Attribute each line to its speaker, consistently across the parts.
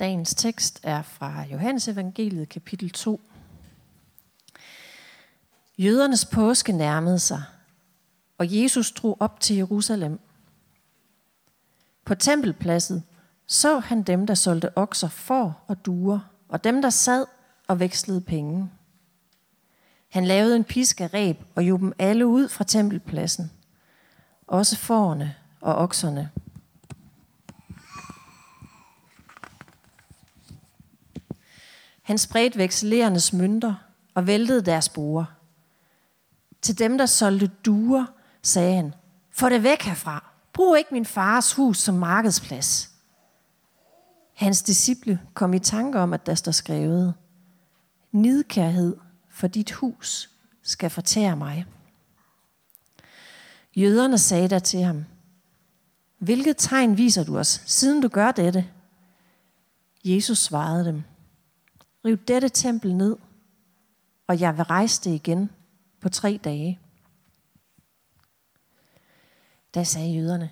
Speaker 1: Dagens tekst er fra Johannes evangeliet kapitel 2. Jødernes påske nærmede sig, og Jesus drog op til Jerusalem. På tempelpladsen så han dem, der solgte okser, får og duer, og dem, der sad og vekslede penge. Han lavede en pisk af reb og jog dem alle ud fra tempelpladsen, også forerne og okserne. Han spredte vekselerernes mønter og væltede deres borer. Til dem, der solgte duer, sagde han, få det væk herfra. Brug ikke min fars hus som markedsplads. Hans disciple kom i tanke om, at der står skrevet, Nidkærhed for dit hus skal fortære mig. Jøderne sagde der til ham, Hvilket tegn viser du os, siden du gør dette? Jesus svarede dem, Riv dette tempel ned, og jeg vil rejse det igen på tre dage. Da sagde jøderne,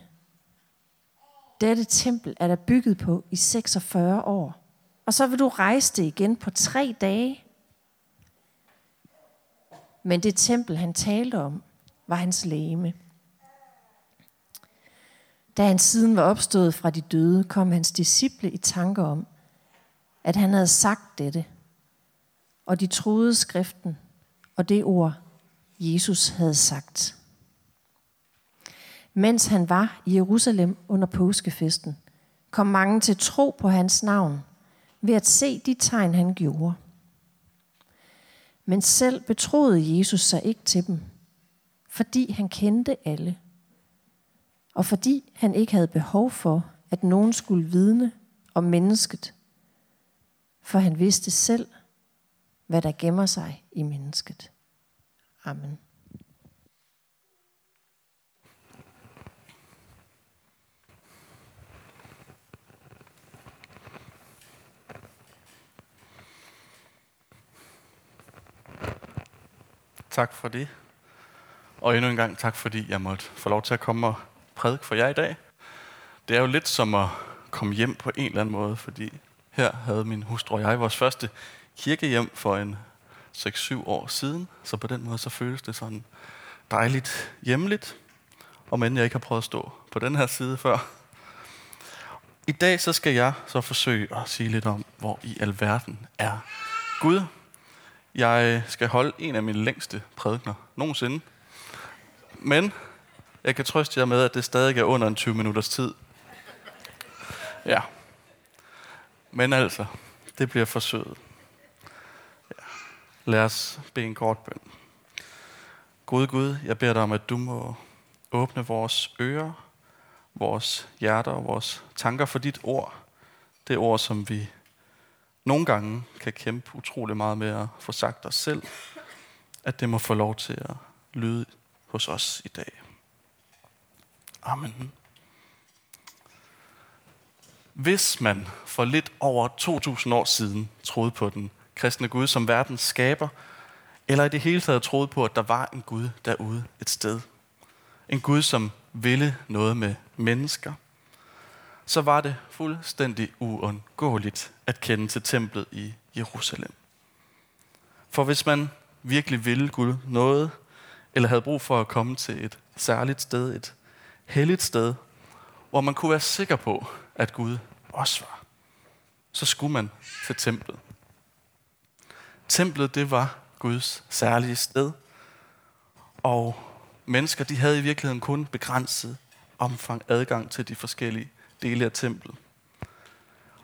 Speaker 1: dette tempel er der bygget på i 46 år, og så vil du rejse det igen på tre dage. Men det tempel, han talte om, var hans lægeme. Da han siden var opstået fra de døde, kom hans disciple i tanke om, at han havde sagt dette. Og de troede skriften og det ord, Jesus havde sagt. Mens han var i Jerusalem under påskefesten, kom mange til tro på hans navn ved at se de tegn, han gjorde. Men selv betroede Jesus sig ikke til dem, fordi han kendte alle, og fordi han ikke havde behov for, at nogen skulle vidne om mennesket, for han vidste selv, hvad der gemmer sig i mennesket. Amen.
Speaker 2: Tak for det. Og endnu en gang tak, fordi jeg måtte få lov til at komme og prædike for jer i dag. Det er jo lidt som at komme hjem på en eller anden måde, fordi her havde min hustru og jeg vores første kirkehjem for en 6-7 år siden. Så på den måde så føles det sådan dejligt hjemligt. Og men jeg ikke har prøvet at stå på den her side før. I dag så skal jeg så forsøge at sige lidt om, hvor i alverden er Gud. Jeg skal holde en af mine længste prædikner nogensinde. Men jeg kan trøste jer med, at det stadig er under en 20 minutters tid. Ja. Men altså, det bliver forsøget. Ja. Lad os bede en kort bøn. Gud Gud, jeg beder dig om, at du må åbne vores ører, vores hjerter og vores tanker for dit ord. Det ord, som vi nogle gange kan kæmpe utrolig meget med at få sagt os selv, at det må få lov til at lyde hos os i dag. Amen. Hvis man for lidt over 2000 år siden troede på den kristne Gud som verdens skaber, eller i det hele taget troede på, at der var en Gud derude et sted, en Gud, som ville noget med mennesker, så var det fuldstændig uundgåeligt at kende til templet i Jerusalem. For hvis man virkelig ville Gud noget, eller havde brug for at komme til et særligt sted, et helligt sted, hvor man kunne være sikker på, at Gud også var, så skulle man til templet. Templet, det var Guds særlige sted, og mennesker, de havde i virkeligheden kun begrænset omfang adgang til de forskellige dele af templet.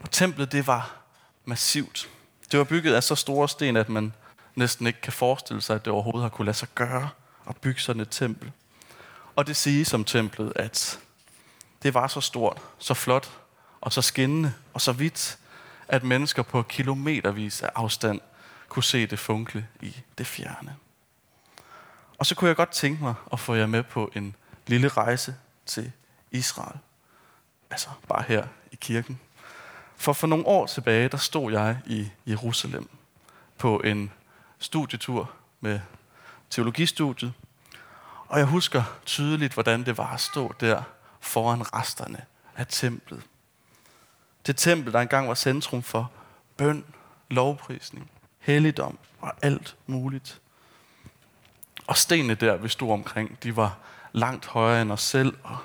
Speaker 2: Og templet, det var massivt. Det var bygget af så store sten, at man næsten ikke kan forestille sig, at det overhovedet har kunne lade sig gøre at bygge sådan et tempel. Og det siges om templet, at det var så stort, så flot og så skinnende og så vidt, at mennesker på kilometervis af afstand kunne se det funkle i det fjerne. Og så kunne jeg godt tænke mig at få jer med på en lille rejse til Israel. Altså bare her i kirken. For for nogle år tilbage, der stod jeg i Jerusalem på en studietur med teologistudiet. Og jeg husker tydeligt, hvordan det var at stå der foran resterne af templet. Det tempel, der engang var centrum for bøn, lovprisning, helligdom og alt muligt. Og stenene der, vi stod omkring, de var langt højere end os selv, og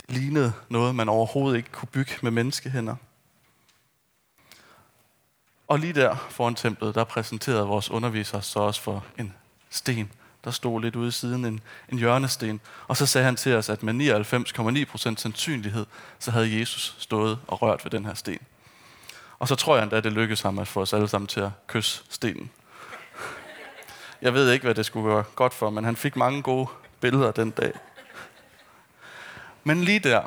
Speaker 2: det lignede noget, man overhovedet ikke kunne bygge med menneskehænder. Og lige der foran templet, der præsenterede vores underviser så også for en sten, der stod lidt ude i siden, en, en hjørnesten. Og så sagde han til os, at med 99,9% sandsynlighed, så havde Jesus stået og rørt ved den her sten. Og så tror jeg endda, det lykkedes ham at få os alle sammen til at kysse stenen. Jeg ved ikke, hvad det skulle være godt for, men han fik mange gode billeder den dag. Men lige der,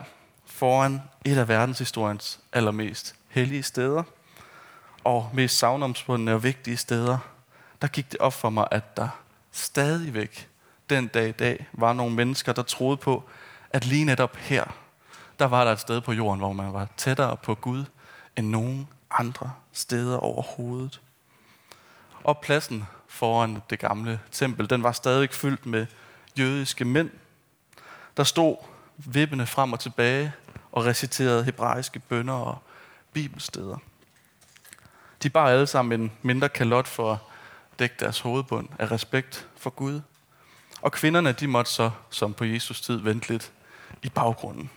Speaker 2: foran et af verdenshistoriens allermest hellige steder, og mest savnomspundne og vigtige steder, der gik det op for mig, at der stadigvæk den dag i dag var nogle mennesker, der troede på, at lige netop her, der var der et sted på jorden, hvor man var tættere på Gud end nogen andre steder overhovedet. Og pladsen foran det gamle tempel, den var stadig fyldt med jødiske mænd, der stod vippende frem og tilbage og reciterede hebraiske bønder og bibelsteder. De bar alle sammen en mindre kalot for dække deres hovedbund af respekt for Gud. Og kvinderne, de måtte så, som på Jesus tid, vente lidt i baggrunden.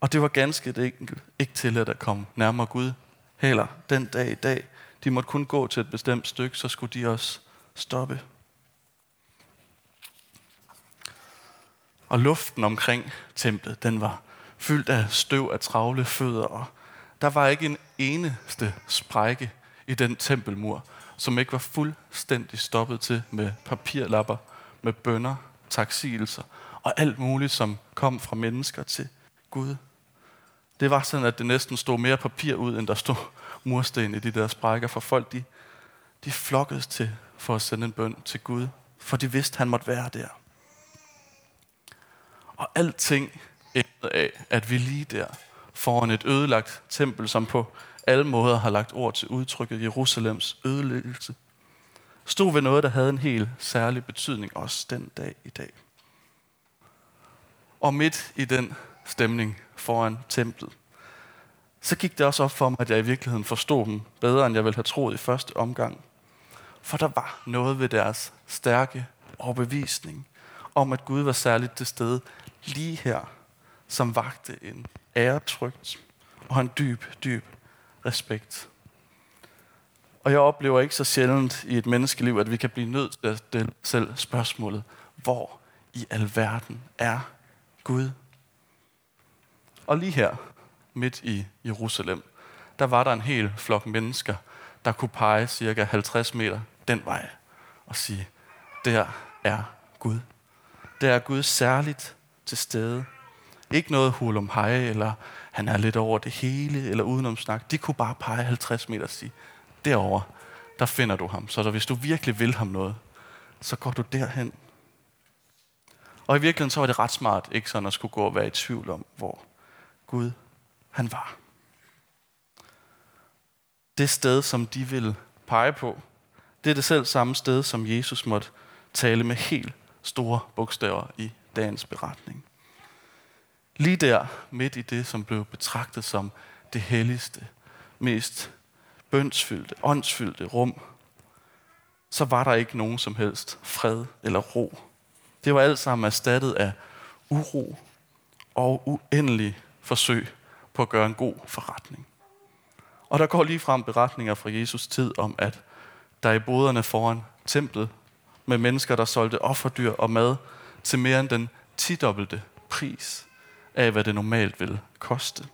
Speaker 2: Og det var ganske enkelt ikke til at komme nærmere Gud heller den dag i dag. De måtte kun gå til et bestemt stykke, så skulle de også stoppe. Og luften omkring templet, den var fyldt af støv af travle fødder, og der var ikke en eneste sprække i den tempelmur, som ikke var fuldstændig stoppet til med papirlapper, med bønder, taksigelser og alt muligt, som kom fra mennesker til Gud. Det var sådan, at det næsten stod mere papir ud, end der stod mursten i de der sprækker, for folk de, de flokkedes til for at sende en bøn til Gud, for de vidste, han måtte være der. Og alting endte af, at vi lige der foran et ødelagt tempel, som på alle måder har lagt ord til udtrykket Jerusalems ødelæggelse, stod ved noget, der havde en helt særlig betydning også den dag i dag. Og midt i den stemning foran templet, så gik det også op for mig, at jeg i virkeligheden forstod dem bedre, end jeg ville have troet i første omgang. For der var noget ved deres stærke overbevisning om, at Gud var særligt til stede lige her, som vagte en æretrygt og en dyb, dyb respekt. Og jeg oplever ikke så sjældent i et menneskeliv, at vi kan blive nødt til at stille selv spørgsmålet, hvor i alverden er Gud? Og lige her, midt i Jerusalem, der var der en hel flok mennesker, der kunne pege cirka 50 meter den vej og sige, der er Gud. Der er Gud særligt til stede. Ikke noget hul om hej, eller han er lidt over det hele, eller udenom snak. De kunne bare pege 50 meter og sige, derover der finder du ham. Så der, hvis du virkelig vil ham noget, så går du derhen. Og i virkeligheden så var det ret smart, ikke sådan at skulle gå og være i tvivl om, hvor Gud han var. Det sted, som de vil pege på, det er det selv samme sted, som Jesus måtte tale med helt store bogstaver i dagens beretning. Lige der, midt i det, som blev betragtet som det helligste, mest bønsfyldte, åndsfyldte rum, så var der ikke nogen som helst fred eller ro. Det var alt sammen erstattet af uro og uendelig forsøg på at gøre en god forretning. Og der går lige frem beretninger fra Jesus tid om, at der i boderne foran templet med mennesker, der solgte offerdyr og mad til mere end den tidobbelte pris af, hvad det normalt ville koste.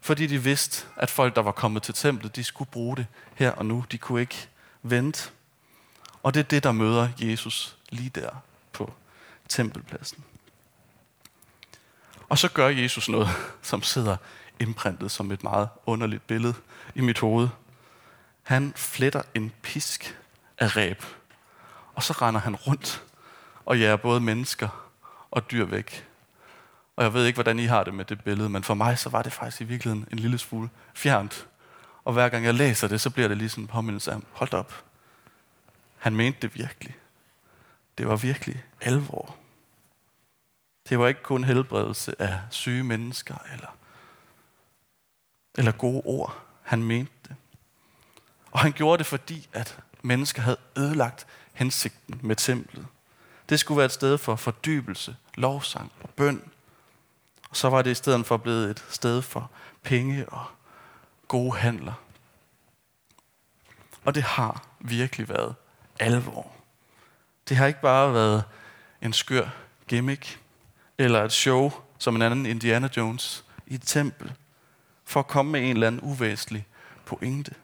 Speaker 2: Fordi de vidste, at folk, der var kommet til templet, de skulle bruge det her og nu. De kunne ikke vente. Og det er det, der møder Jesus lige der på tempelpladsen. Og så gør Jesus noget, som sidder indprintet som et meget underligt billede i mit hoved. Han fletter en pisk af ræb, og så render han rundt og jager både mennesker og dyr væk. Og jeg ved ikke, hvordan I har det med det billede, men for mig så var det faktisk i virkeligheden en lille smule fjernt. Og hver gang jeg læser det, så bliver det lige sådan en påmindelse af, hold op. Han mente det virkelig. Det var virkelig alvor. Det var ikke kun helbredelse af syge mennesker, eller eller gode ord. Han mente det. Og han gjorde det, fordi at mennesker havde ødelagt hensigten med templet. Det skulle være et sted for fordybelse, lovsang og bøn. Og så var det i stedet for blevet et sted for penge og gode handler. Og det har virkelig været alvor. Det har ikke bare været en skør gimmick, eller et show som en anden Indiana Jones i et tempel, for at komme med en eller anden uvæsentlig pointe.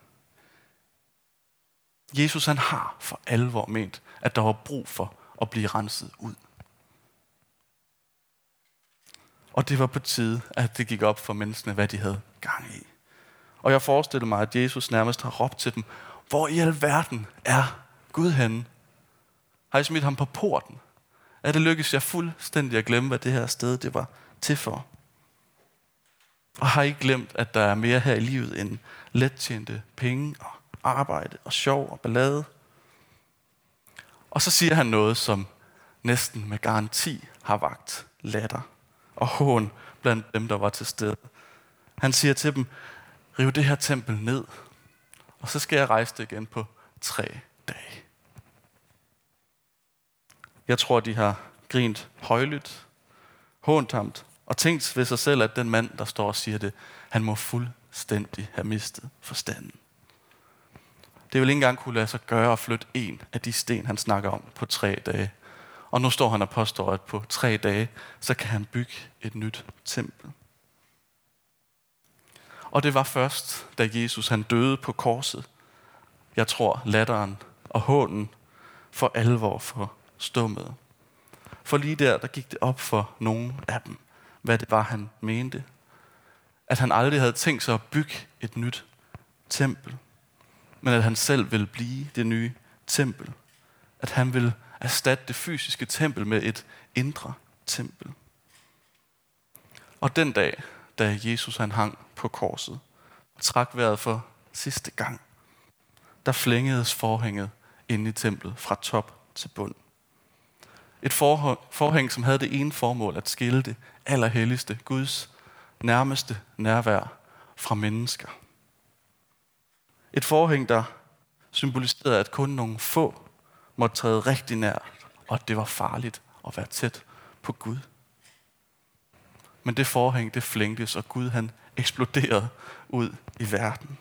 Speaker 2: Jesus han har for alvor ment, at der var brug for at blive renset ud. Og det var på tide, at det gik op for menneskene, hvad de havde gang i. Og jeg forestiller mig, at Jesus nærmest har råbt til dem, hvor i alverden er Gud henne? Har I smidt ham på porten? Er det lykkedes jeg fuldstændig at glemme, hvad det her sted det var til for? Og har I glemt, at der er mere her i livet end lettjente penge og arbejde og sjov og ballade? Og så siger han noget, som næsten med garanti har vagt latter og hån blandt dem, der var til stede. Han siger til dem, riv det her tempel ned, og så skal jeg rejse det igen på tre dage. Jeg tror, de har grint højlydt, håndtamt og tænkt ved sig selv, at den mand, der står og siger det, han må fuldstændig have mistet forstanden. Det vil ikke engang kunne lade sig gøre at flytte en af de sten, han snakker om på tre dage. Og nu står han og påstår, at på tre dage, så kan han bygge et nyt tempel. Og det var først, da Jesus han døde på korset. Jeg tror, latteren og hånen for alvor for stummet. For lige der, der gik det op for nogen af dem, hvad det var, han mente. At han aldrig havde tænkt sig at bygge et nyt tempel, men at han selv ville blive det nye tempel. At han ville erstatte det fysiske tempel med et indre tempel. Og den dag, da Jesus han hang på korset, trak vejret for sidste gang, der flængedes forhænget inde i templet fra top til bund. Et forhæng, som havde det ene formål at skille det allerhelligste, Guds nærmeste nærvær fra mennesker. Et forhæng, der symboliserede, at kun nogle få måtte træde rigtig nær, og det var farligt at være tæt på Gud. Men det forhæng, det flængtes, og Gud han eksploderede ud i verden.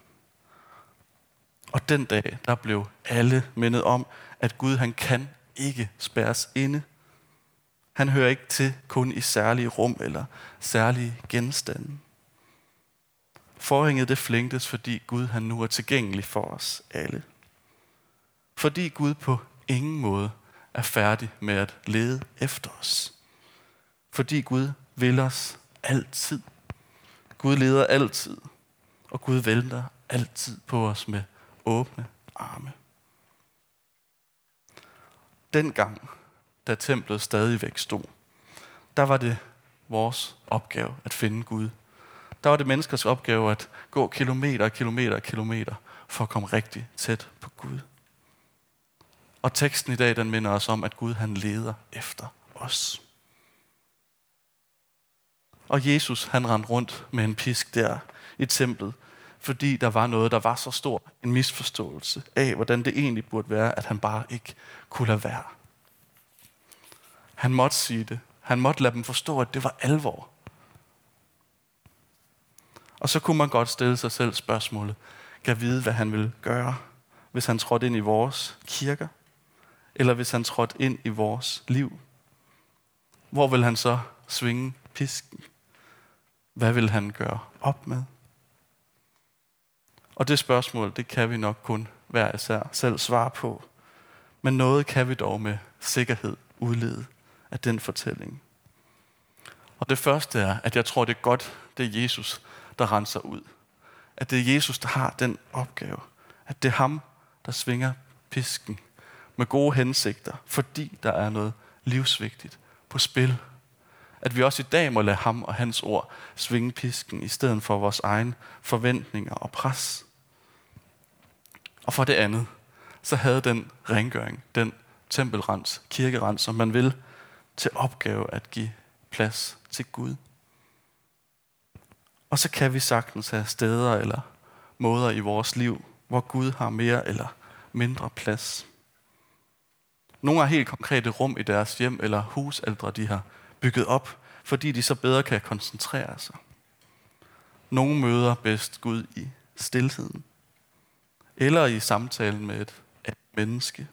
Speaker 2: Og den dag, der blev alle mindet om, at Gud han kan ikke spærres inde. Han hører ikke til kun i særlige rum eller særlige genstande. Forhænget det flængtes, fordi Gud han nu er tilgængelig for os alle. Fordi Gud på ingen måde er færdig med at lede efter os. Fordi Gud vil os altid. Gud leder altid, og Gud vælter altid på os med åbne arme. Dengang, da templet stadigvæk stod, der var det vores opgave at finde Gud. Der var det menneskers opgave at gå kilometer og kilometer og kilometer for at komme rigtig tæt på Gud. Og teksten i dag, den minder os om, at Gud han leder efter os. Og Jesus, han rendte rundt med en pisk der i templet, fordi der var noget, der var så stor en misforståelse af, hvordan det egentlig burde være, at han bare ikke kunne lade være. Han måtte sige det. Han måtte lade dem forstå, at det var alvor. Og så kunne man godt stille sig selv spørgsmålet, kan vide, hvad han ville gøre, hvis han trådte ind i vores kirker, eller hvis han trådte ind i vores liv. Hvor vil han så svinge pisken? Hvad vil han gøre op med? Og det spørgsmål, det kan vi nok kun hver især selv svare på. Men noget kan vi dog med sikkerhed udlede af den fortælling. Og det første er, at jeg tror, det er godt, det er Jesus, der renser ud. At det er Jesus, der har den opgave. At det er ham, der svinger pisken med gode hensigter, fordi der er noget livsvigtigt på spil. At vi også i dag må lade ham og hans ord svinge pisken, i stedet for vores egne forventninger og pres. Og for det andet, så havde den rengøring, den tempelrens, kirkerens, som man vil, til opgave at give plads til Gud. Og så kan vi sagtens have steder eller måder i vores liv, hvor Gud har mere eller mindre plads. Nogle har helt konkrete rum i deres hjem eller husaldre, de har bygget op, fordi de så bedre kan koncentrere sig. Nogle møder bedst Gud i stillheden, eller i samtalen med et, et menneske.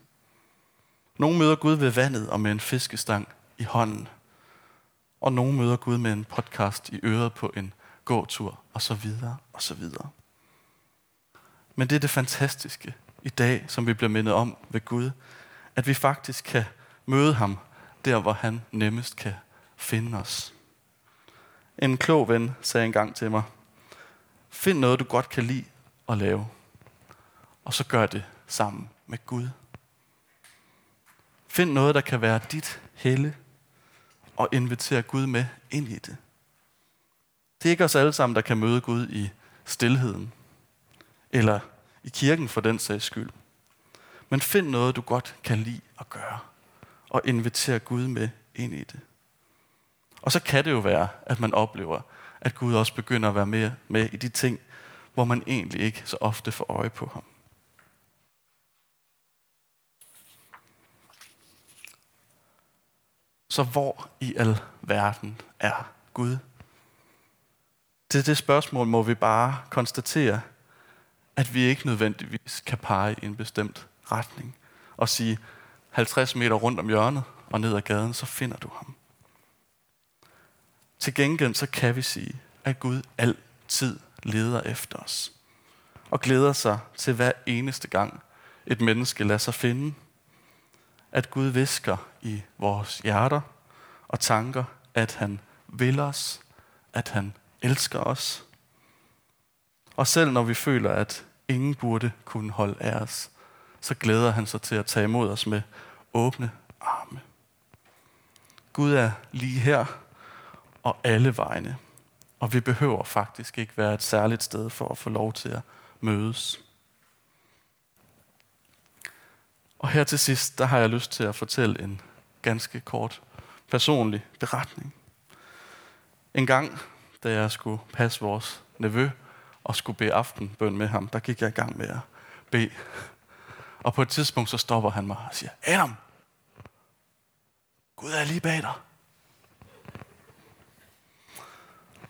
Speaker 2: Nogle møder Gud ved vandet og med en fiskestang i hånden. Og nogle møder Gud med en podcast i øret på en gåtur, og så videre, og så videre. Men det er det fantastiske i dag, som vi bliver mindet om ved Gud, at vi faktisk kan møde ham der, hvor han nemmest kan finde os. En klog ven sagde engang til mig, find noget, du godt kan lide at lave, og så gør det sammen med Gud. Find noget, der kan være dit helle, og inviter Gud med ind i det. Det er ikke os alle sammen, der kan møde Gud i stillheden, eller i kirken for den sags skyld. Men find noget, du godt kan lide at gøre, og inviter Gud med ind i det. Og så kan det jo være, at man oplever, at Gud også begynder at være med, med i de ting, hvor man egentlig ikke så ofte får øje på ham. Så hvor i al verden er Gud? Til det spørgsmål må vi bare konstatere, at vi ikke nødvendigvis kan pege i en bestemt retning og sige 50 meter rundt om hjørnet og ned ad gaden, så finder du ham. Til gengæld så kan vi sige, at Gud altid leder efter os og glæder sig til hver eneste gang et menneske lader sig finde. At Gud visker i vores hjerter og tanker, at han vil os, at han elsker os. Og selv når vi føler, at ingen burde kunne holde af os, så glæder han sig til at tage imod os med åbne arme. Gud er lige her og alle vegne, og vi behøver faktisk ikke være et særligt sted for at få lov til at mødes. Og her til sidst, der har jeg lyst til at fortælle en ganske kort personlig beretning. En gang, da jeg skulle passe vores nevø og skulle bede aftenbøn med ham, der gik jeg i gang med at bede. Og på et tidspunkt, så stopper han mig og siger, Adam, Gud er lige bag dig.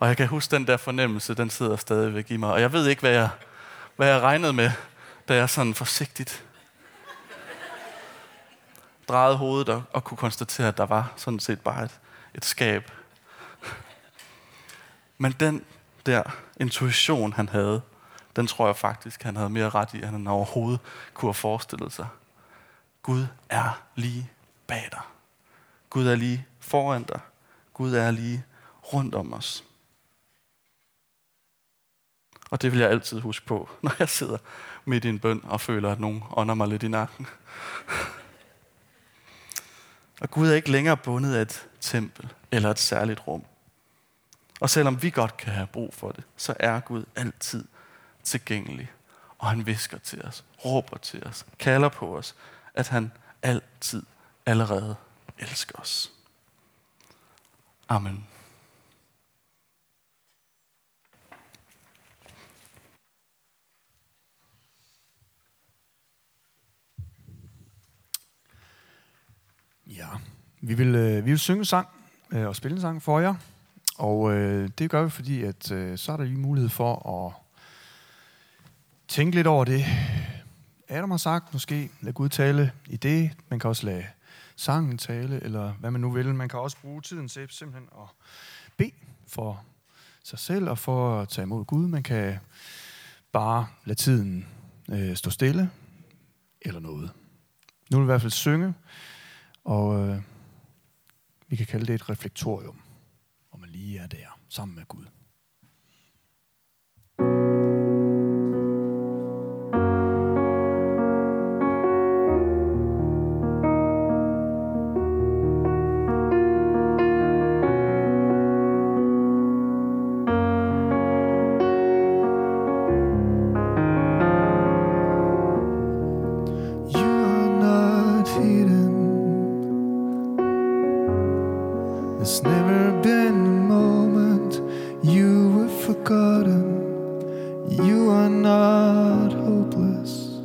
Speaker 2: Og jeg kan huske den der fornemmelse, den sidder stadigvæk i mig. Og jeg ved ikke, hvad jeg, hvad jeg regnede med, da jeg sådan forsigtigt drejede hovedet og, og kunne konstatere, at der var sådan set bare et, et skab. Men den der intuition, han havde, den tror jeg faktisk, han havde mere ret i, end han overhovedet kunne have forestillet sig. Gud er lige bag dig. Gud er lige foran dig. Gud er lige rundt om os. Og det vil jeg altid huske på, når jeg sidder midt i en bøn og føler, at nogen ånder mig lidt i nakken. Og Gud er ikke længere bundet af et tempel eller et særligt rum. Og selvom vi godt kan have brug for det, så er Gud altid tilgængelig. Og han visker til os, råber til os, kalder på os, at han altid allerede elsker os. Amen.
Speaker 3: Ja, vi vil, øh, vi vil synge sang øh, og spille en sang for jer. Og øh, det gør vi, fordi at, øh, så er der lige mulighed for at tænke lidt over det. Adam har sagt, måske lad Gud tale i det. Man kan også lade sangen tale, eller hvad man nu vil. Man kan også bruge tiden til simpelthen at bede for sig selv og for at tage imod Gud. Man kan bare lade tiden øh, stå stille, eller noget. Nu vil vi i hvert fald synge, og øh, vi kan kalde det et reflektorium, hvor man lige er der sammen med Gud. There's never been a moment you were forgotten. you are not hopeless.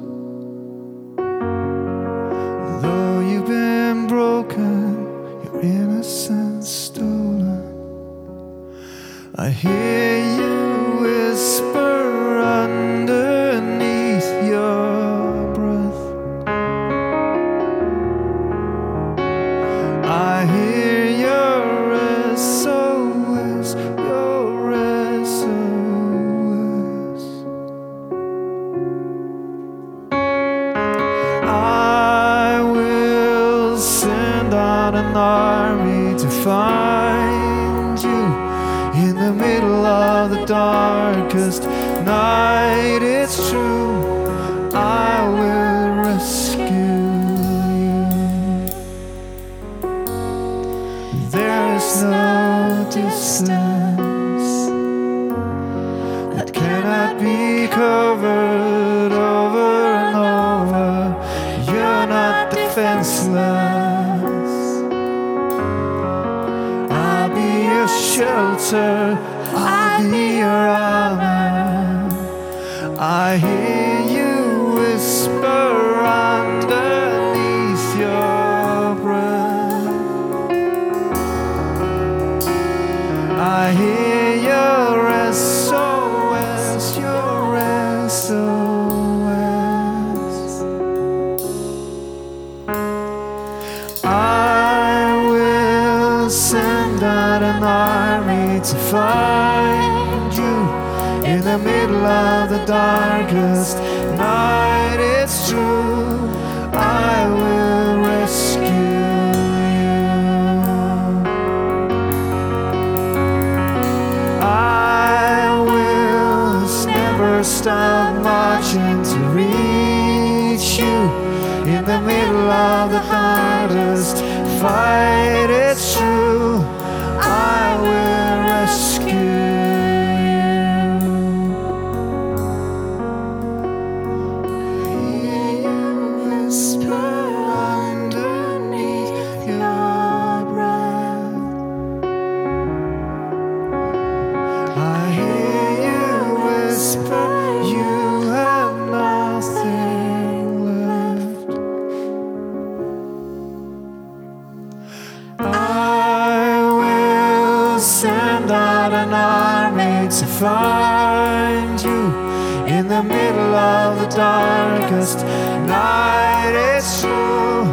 Speaker 3: Though you've been broken, your innocence stolen. I hear an army to find you in the middle of the darkest night. It's true, I will rescue you. There is no distance shelter. I'll be your armor. I hear hardest fight. It's true, find you in the middle of the darkest night. It's true,